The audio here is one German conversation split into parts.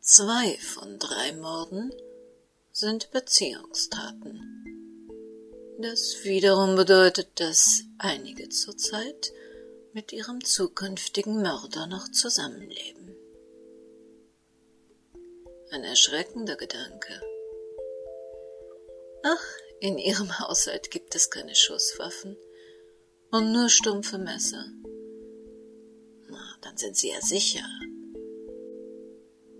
Zwei von drei Morden sind Beziehungstaten. Das wiederum bedeutet, dass einige zurzeit mit ihrem zukünftigen Mörder noch zusammenleben. Ein erschreckender Gedanke. Ach, in ihrem Haushalt gibt es keine Schusswaffen und nur stumpfe Messer. Na, dann sind Sie ja sicher.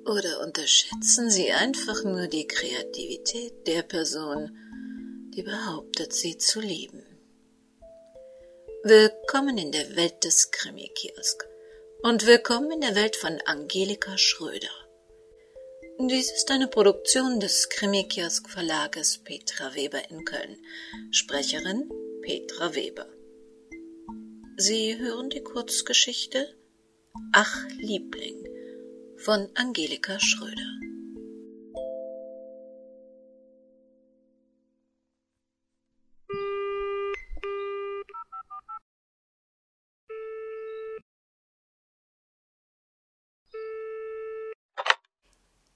Oder unterschätzen Sie einfach nur die Kreativität der Person, die behauptet, Sie zu lieben. Willkommen in der Welt des Krimi-Kiosk und willkommen in der Welt von Angelika Schröder. Dies ist eine Produktion des Krimi-Kiosk Verlages Petra Weber in Köln. Sprecherin Petra Weber. Sie hören die Kurzgeschichte Ach Liebling von Angelika Schröder.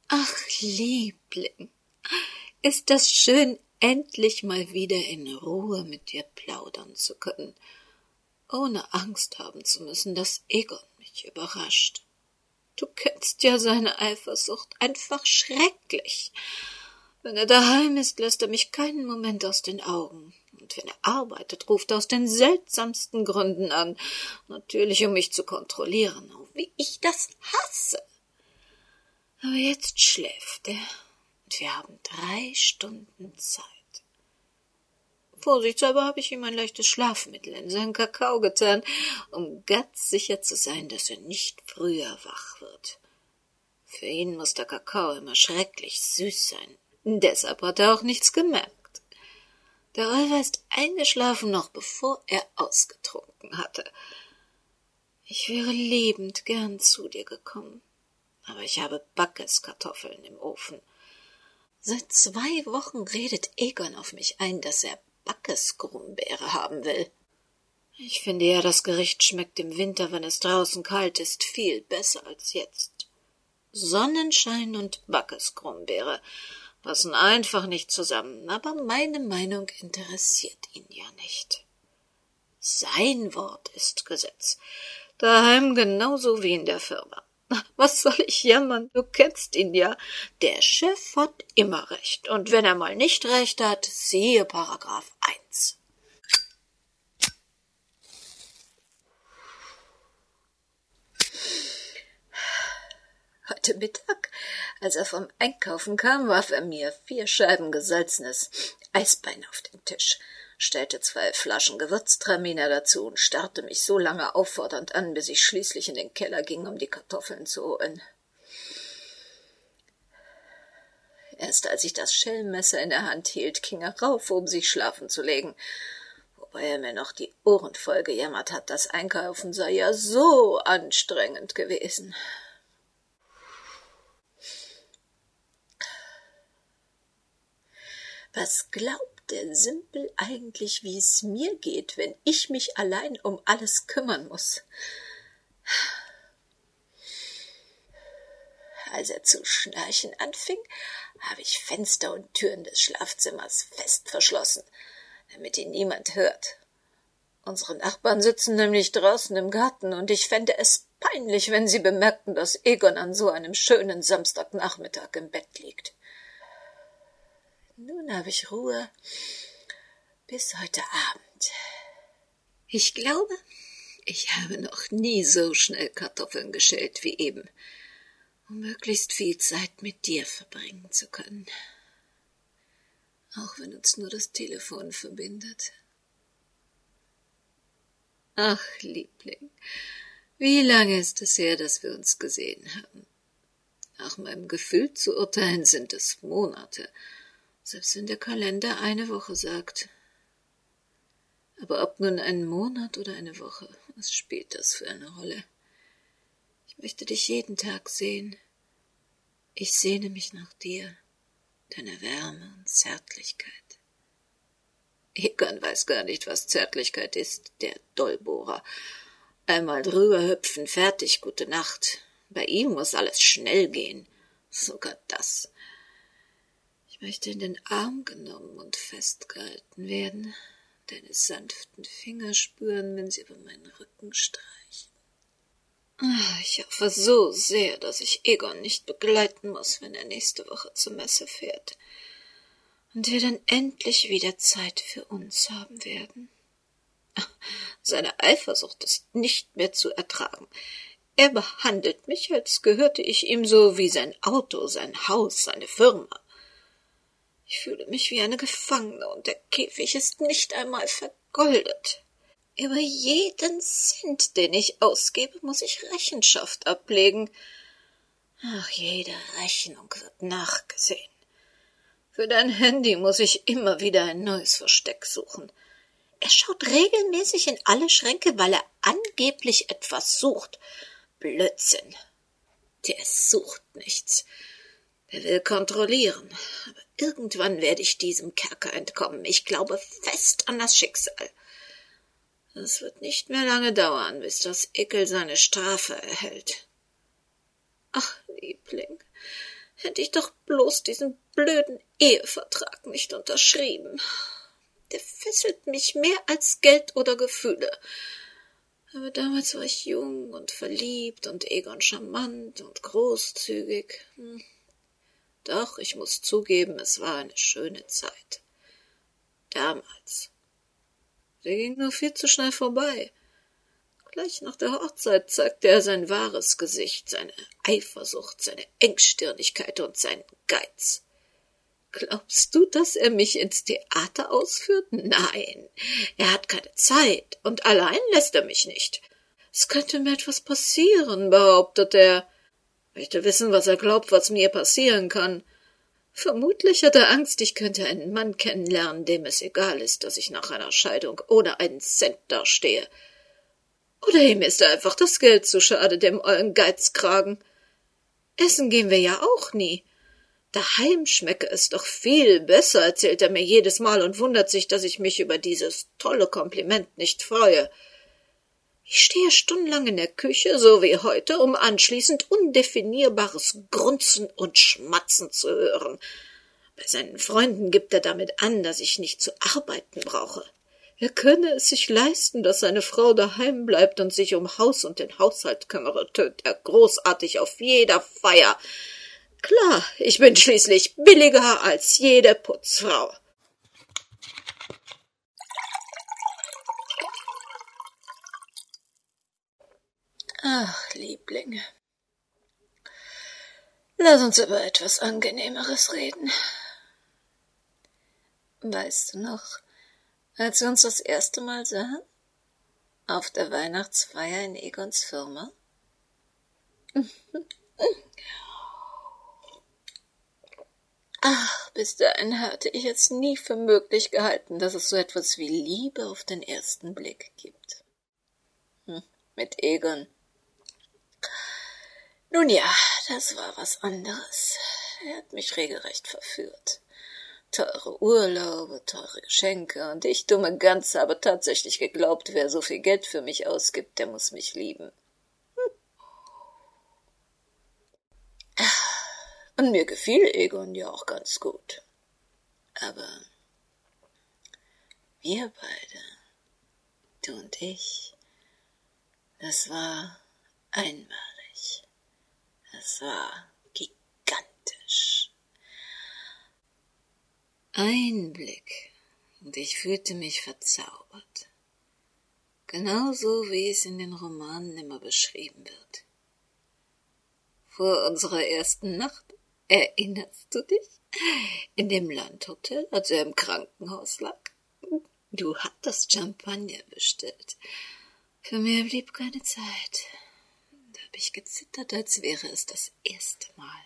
Ach, Liebling, ist das schön, endlich mal wieder in Ruhe mit dir plaudern zu können ohne Angst haben zu müssen, dass Egon mich überrascht. Du kennst ja seine Eifersucht einfach schrecklich. Wenn er daheim ist, lässt er mich keinen Moment aus den Augen. Und wenn er arbeitet, ruft er aus den seltsamsten Gründen an. Natürlich, um mich zu kontrollieren. Oh, wie ich das hasse. Aber jetzt schläft er. Und wir haben drei Stunden Zeit. Vorsichtshalber habe ich ihm ein leichtes Schlafmittel in seinen Kakao getan, um ganz sicher zu sein, dass er nicht früher wach wird. Für ihn muss der Kakao immer schrecklich süß sein. Deshalb hat er auch nichts gemerkt. Der Räuber ist eingeschlafen noch bevor er ausgetrunken hatte. Ich wäre lebend gern zu dir gekommen, aber ich habe Backeskartoffeln im Ofen. Seit zwei Wochen redet Egon auf mich ein, dass er Backesgrumbeere haben will. Ich finde ja, das Gericht schmeckt im Winter, wenn es draußen kalt ist, viel besser als jetzt. Sonnenschein und Backesgrumbeere passen einfach nicht zusammen, aber meine Meinung interessiert ihn ja nicht. Sein Wort ist Gesetz, daheim genauso wie in der Firma. Was soll ich jammern? Du kennst ihn ja. Der Chef hat immer recht. Und wenn er mal nicht recht hat, siehe Paragraph 1. Heute Mittag, als er vom Einkaufen kam, warf er mir vier Scheiben gesalzenes Eisbein auf den Tisch stellte zwei Flaschen Gewürztraminer dazu und starrte mich so lange auffordernd an, bis ich schließlich in den Keller ging, um die Kartoffeln zu holen. Erst als ich das Schellmesser in der Hand hielt, ging er rauf, um sich schlafen zu legen, wobei er mir noch die Ohren voll gejammert hat, das Einkaufen sei ja so anstrengend gewesen. Was glaubt der Simpel eigentlich, wie es mir geht, wenn ich mich allein um alles kümmern muss. Als er zu schnarchen anfing, habe ich Fenster und Türen des Schlafzimmers fest verschlossen, damit ihn niemand hört. Unsere Nachbarn sitzen nämlich draußen im Garten, und ich fände es peinlich, wenn sie bemerkten, dass Egon an so einem schönen Samstagnachmittag im Bett liegt. Nun habe ich Ruhe bis heute Abend. Ich glaube, ich habe noch nie so schnell Kartoffeln geschält wie eben, um möglichst viel Zeit mit dir verbringen zu können. Auch wenn uns nur das Telefon verbindet. Ach, Liebling, wie lange ist es her, dass wir uns gesehen haben? Nach meinem Gefühl zu urteilen sind es Monate, selbst wenn der Kalender eine Woche sagt. Aber ob nun ein Monat oder eine Woche, was spielt das für eine Rolle? Ich möchte dich jeden Tag sehen. Ich sehne mich nach dir, deiner Wärme und Zärtlichkeit. Egon weiß gar nicht, was Zärtlichkeit ist, der Dollbohrer. Einmal drüber hüpfen, fertig, gute Nacht. Bei ihm muss alles schnell gehen. Sogar das. Möchte in den Arm genommen und festgehalten werden, deine sanften Finger spüren, wenn sie über meinen Rücken streichen. Ah, ich hoffe so sehr, dass ich Egon nicht begleiten muss, wenn er nächste Woche zur Messe fährt. Und wir dann endlich wieder Zeit für uns haben werden. Seine Eifersucht ist nicht mehr zu ertragen. Er behandelt mich, als gehörte ich ihm so wie sein Auto, sein Haus, seine Firma. Ich fühle mich wie eine Gefangene, und der Käfig ist nicht einmal vergoldet. Über jeden Cent, den ich ausgebe, muss ich Rechenschaft ablegen. Ach, jede Rechnung wird nachgesehen. Für dein Handy muss ich immer wieder ein neues Versteck suchen. Er schaut regelmäßig in alle Schränke, weil er angeblich etwas sucht. Blödsinn. Der sucht nichts. Er will kontrollieren. Aber irgendwann werde ich diesem Kerker entkommen. Ich glaube fest an das Schicksal. Es wird nicht mehr lange dauern, bis das Ickel seine Strafe erhält. Ach, Liebling, hätte ich doch bloß diesen blöden Ehevertrag nicht unterschrieben der fesselt mich mehr als Geld oder Gefühle. Aber damals war ich jung und verliebt und Egon charmant und großzügig. Hm. Doch, ich muss zugeben, es war eine schöne Zeit. Damals. Sie ging nur viel zu schnell vorbei. Gleich nach der Hochzeit zeigte er sein wahres Gesicht, seine Eifersucht, seine Engstirnigkeit und seinen Geiz. Glaubst du, dass er mich ins Theater ausführt? Nein, er hat keine Zeit, und allein lässt er mich nicht. Es könnte mir etwas passieren, behauptet er. Möchte wissen, was er glaubt, was mir passieren kann. Vermutlich hat er Angst, ich könnte einen Mann kennenlernen, dem es egal ist, dass ich nach einer Scheidung ohne einen Cent dastehe. Oder ihm ist einfach das Geld zu schade, dem euren Geizkragen. Essen gehen wir ja auch nie. Daheim schmecke es doch viel besser, erzählt er mir jedes Mal und wundert sich, dass ich mich über dieses tolle Kompliment nicht freue. Ich stehe stundenlang in der Küche, so wie heute, um anschließend undefinierbares Grunzen und Schmatzen zu hören. Bei seinen Freunden gibt er damit an, dass ich nicht zu arbeiten brauche. Er könne es sich leisten, dass seine Frau daheim bleibt und sich um Haus und den Haushalt kümmere, tönt er großartig auf jeder Feier. Klar, ich bin schließlich billiger als jede Putzfrau. Ach, Liebling. Lass uns über etwas Angenehmeres reden. Weißt du noch, als wir uns das erste Mal sahen? Auf der Weihnachtsfeier in Egons Firma? Ach, bis dahin hatte ich es nie für möglich gehalten, dass es so etwas wie Liebe auf den ersten Blick gibt. Hm, mit Egon. Nun ja, das war was anderes. Er hat mich regelrecht verführt. Teure Urlaube, teure Geschenke und ich, dumme Gans, habe tatsächlich geglaubt, wer so viel Geld für mich ausgibt, der muss mich lieben. Und mir gefiel Egon ja auch ganz gut. Aber wir beide, du und ich, das war einmalig. Es war gigantisch. Ein Blick, und ich fühlte mich verzaubert. Genauso wie es in den Romanen immer beschrieben wird. Vor unserer ersten Nacht Erinnerst du dich? In dem Landhotel, als er im Krankenhaus lag? Du hattest Champagner bestellt. Für mehr blieb keine Zeit. Gezittert, als wäre es das erste Mal.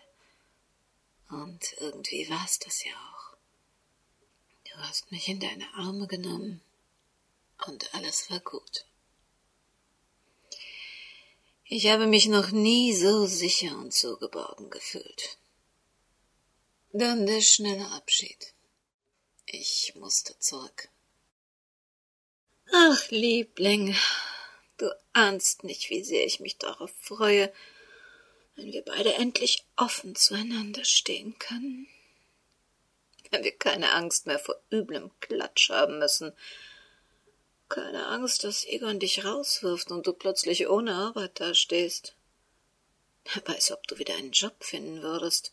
Und irgendwie war's das ja auch. Du hast mich in deine Arme genommen und alles war gut. Ich habe mich noch nie so sicher und so geborgen gefühlt. Dann der schnelle Abschied. Ich musste zurück. Ach, Liebling, du ahnst nicht, wie sehr ich mich darauf freue, wenn wir beide endlich offen zueinander stehen können. Wenn wir keine Angst mehr vor üblem Klatsch haben müssen. Keine Angst, dass Egon dich rauswirft und du plötzlich ohne Arbeit dastehst. Wer weiß, ob du wieder einen Job finden würdest.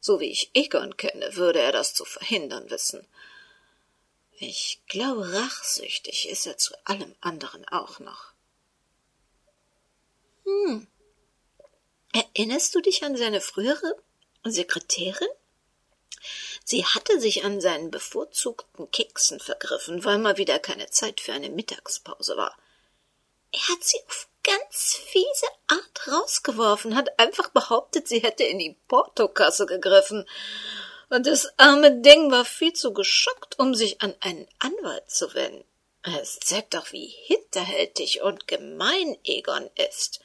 So wie ich Egon kenne, würde er das zu verhindern wissen. Ich glaube, rachsüchtig ist er zu allem anderen auch noch. Hm. Erinnerst du dich an seine frühere Sekretärin? Sie hatte sich an seinen bevorzugten Keksen vergriffen, weil mal wieder keine Zeit für eine Mittagspause war. Er hat sie auf ganz fiese Art rausgeworfen, hat einfach behauptet, sie hätte in die Portokasse gegriffen. Und das arme Ding war viel zu geschockt, um sich an einen Anwalt zu wenden. Es zeigt doch, wie hinterhältig und gemein Egon ist.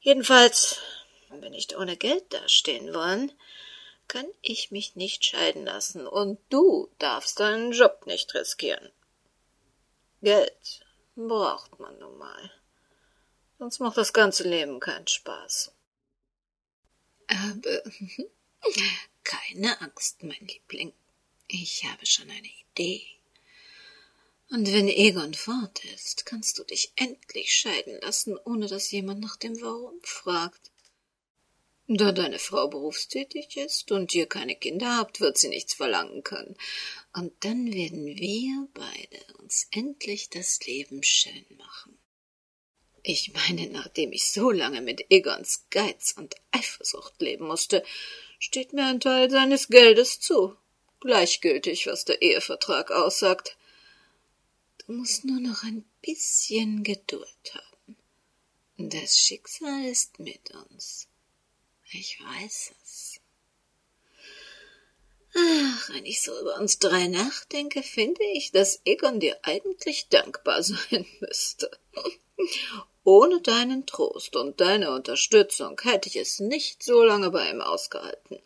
Jedenfalls, wenn wir nicht ohne Geld dastehen wollen, kann ich mich nicht scheiden lassen, und du darfst deinen Job nicht riskieren. Geld braucht man nun mal. Sonst macht das ganze Leben keinen Spaß. Aber keine Angst, mein Liebling. Ich habe schon eine Idee. Und wenn Egon fort ist, kannst du dich endlich scheiden lassen, ohne dass jemand nach dem Warum fragt. Da deine Frau berufstätig ist und ihr keine Kinder habt, wird sie nichts verlangen können. Und dann werden wir beide uns endlich das Leben schön machen. Ich meine, nachdem ich so lange mit Egons Geiz und Eifersucht leben musste, steht mir ein Teil seines Geldes zu. Gleichgültig, was der Ehevertrag aussagt. Du musst nur noch ein bisschen Geduld haben. Das Schicksal ist mit uns. Ich weiß es. Ach, wenn ich so über uns drei nachdenke, finde ich, dass Egon dir eigentlich dankbar sein müsste. Ohne deinen Trost und deine Unterstützung hätte ich es nicht so lange bei ihm ausgehalten.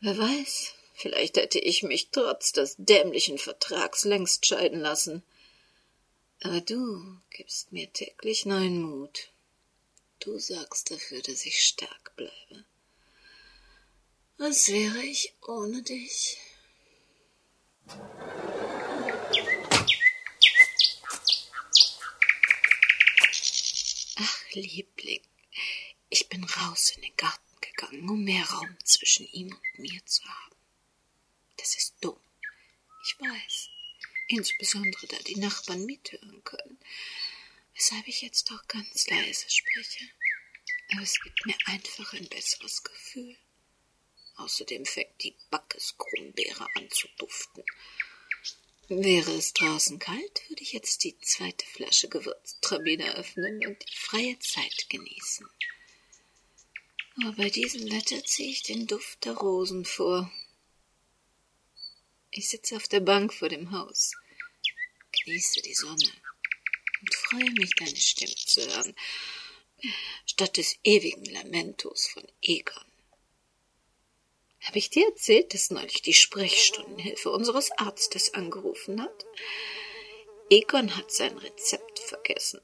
Wer weiß, vielleicht hätte ich mich trotz des dämlichen Vertrags längst scheiden lassen. Aber du gibst mir täglich neuen Mut. Du sorgst dafür, dass ich stark bleibe. Was wäre ich ohne dich? Ach, Liebling, ich bin raus in den Garten gegangen, um mehr Raum zwischen ihm und mir zu haben. Das ist dumm. Ich weiß. Insbesondere, da die Nachbarn mithören können weshalb ich jetzt auch ganz leise spreche. Aber es gibt mir einfach ein besseres Gefühl. Außerdem fängt die Backeskrummbeere an zu duften. Wäre es draußen kalt, würde ich jetzt die zweite Flasche Gewürztraminer öffnen und die freie Zeit genießen. Aber bei diesem Wetter ziehe ich den Duft der Rosen vor. Ich sitze auf der Bank vor dem Haus, genieße die Sonne und freue mich, deine Stimme zu hören, statt des ewigen Lamentos von Egon. Habe ich dir erzählt, dass neulich die Sprechstundenhilfe unseres Arztes angerufen hat? Egon hat sein Rezept vergessen.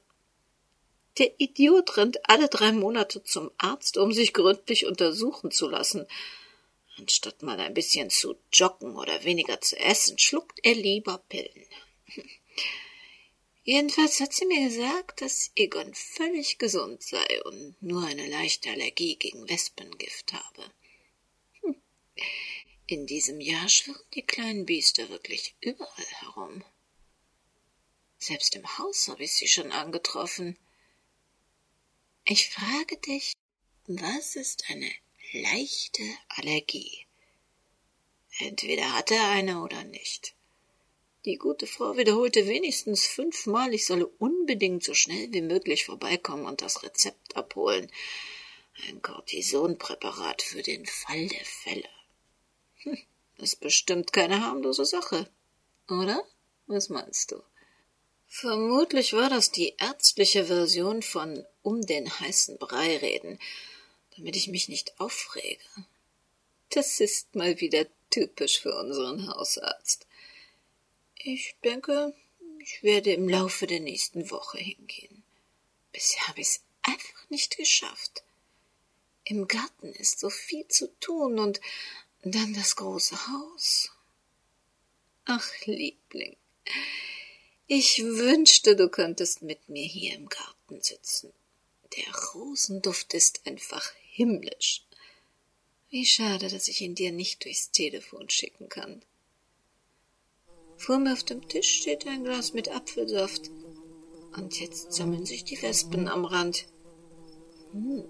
Der Idiot rennt alle drei Monate zum Arzt, um sich gründlich untersuchen zu lassen. Anstatt mal ein bisschen zu joggen oder weniger zu essen, schluckt er lieber Pillen. Jedenfalls hat sie mir gesagt, dass Egon völlig gesund sei und nur eine leichte Allergie gegen Wespengift habe. Hm. In diesem Jahr schwirren die kleinen Biester wirklich überall herum. Selbst im Haus habe ich sie schon angetroffen. Ich frage dich, was ist eine leichte Allergie? Entweder hat er eine oder nicht. Die gute Frau wiederholte wenigstens fünfmal, ich solle unbedingt so schnell wie möglich vorbeikommen und das Rezept abholen. Ein Cortisonpräparat für den Fall der Fälle. Hm, das ist bestimmt keine harmlose Sache, oder? Was meinst du? Vermutlich war das die ärztliche Version von um den heißen Brei reden, damit ich mich nicht aufrege. Das ist mal wieder typisch für unseren Hausarzt. Ich denke, ich werde im Laufe der nächsten Woche hingehen. Bisher habe ich es einfach nicht geschafft. Im Garten ist so viel zu tun und dann das große Haus. Ach, Liebling, ich wünschte, du könntest mit mir hier im Garten sitzen. Der Rosenduft ist einfach himmlisch. Wie schade, dass ich ihn dir nicht durchs Telefon schicken kann. Vor mir auf dem Tisch steht ein Glas mit Apfelsaft. Und jetzt sammeln sich die Wespen am Rand. Hm,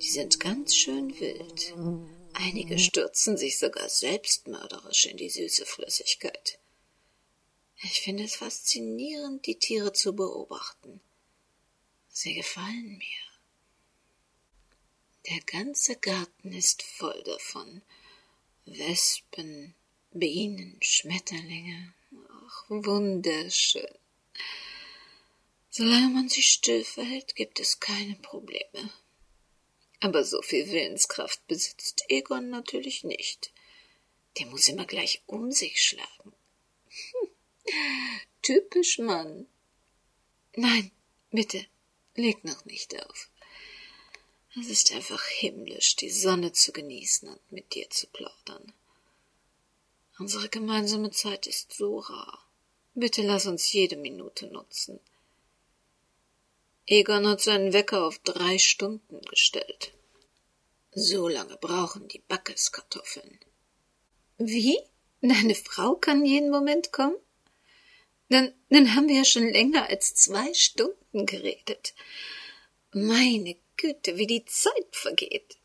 die sind ganz schön wild. Einige stürzen sich sogar selbstmörderisch in die süße Flüssigkeit. Ich finde es faszinierend, die Tiere zu beobachten. Sie gefallen mir. Der ganze Garten ist voll davon. Wespen, Bienen, Schmetterlinge. Ach, wunderschön. Solange man sich still verhält, gibt es keine Probleme. Aber so viel Willenskraft besitzt Egon natürlich nicht. Der muss immer gleich um sich schlagen. Hm. Typisch Mann. Nein, bitte, leg noch nicht auf. Es ist einfach himmlisch, die Sonne zu genießen und mit dir zu plaudern. Unsere gemeinsame Zeit ist so rar. Bitte lass uns jede Minute nutzen. Egon hat seinen Wecker auf drei Stunden gestellt. So lange brauchen die Backeskartoffeln. Wie? Deine Frau kann jeden Moment kommen? Dann, dann haben wir ja schon länger als zwei Stunden geredet. Meine Güte, wie die Zeit vergeht.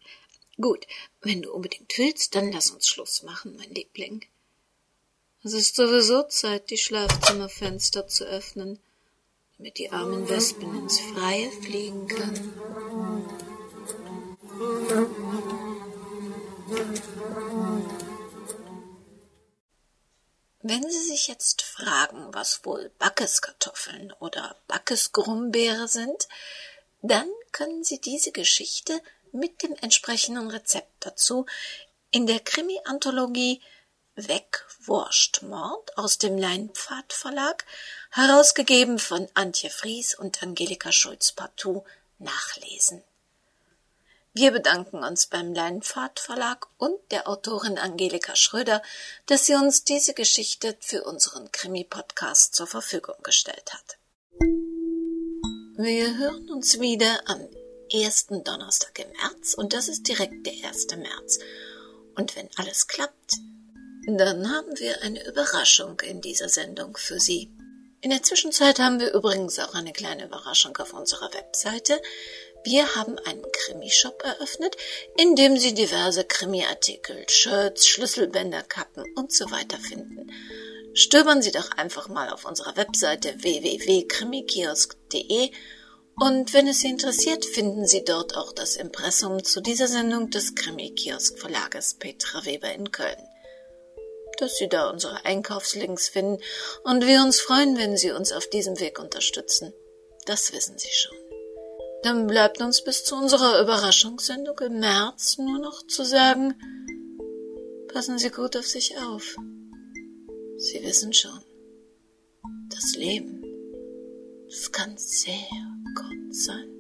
Gut, wenn du unbedingt willst, dann lass uns Schluss machen, mein Liebling. Es ist sowieso Zeit, die Schlafzimmerfenster zu öffnen damit die armen Wespen ins Freie fliegen können. Wenn Sie sich jetzt fragen, was wohl Backeskartoffeln oder Backesgrumbeere sind, dann können Sie diese Geschichte mit dem entsprechenden Rezept dazu in der Krimi-Anthologie Wegwurstmord aus dem Leinpfad Verlag herausgegeben von Antje Fries und Angelika Schulz-Partout, nachlesen. Wir bedanken uns beim Leinpfad Verlag und der Autorin Angelika Schröder, dass sie uns diese Geschichte für unseren Krimi-Podcast zur Verfügung gestellt hat. Wir hören uns wieder am ersten Donnerstag im März und das ist direkt der erste März. Und wenn alles klappt, dann haben wir eine Überraschung in dieser Sendung für Sie. In der Zwischenzeit haben wir übrigens auch eine kleine Überraschung auf unserer Webseite. Wir haben einen Krimi-Shop eröffnet, in dem Sie diverse Krimi-Artikel, Shirts, Schlüsselbänder, Kappen und so weiter finden. Stöbern Sie doch einfach mal auf unserer Webseite www.krimikiosk.de und wenn es Sie interessiert, finden Sie dort auch das Impressum zu dieser Sendung des Krimi-Kiosk Verlages Petra Weber in Köln dass Sie da unsere Einkaufslinks finden und wir uns freuen, wenn Sie uns auf diesem Weg unterstützen. Das wissen Sie schon. Dann bleibt uns bis zu unserer Überraschungssendung im März nur noch zu sagen, passen Sie gut auf sich auf. Sie wissen schon, das Leben, das kann sehr kurz sein.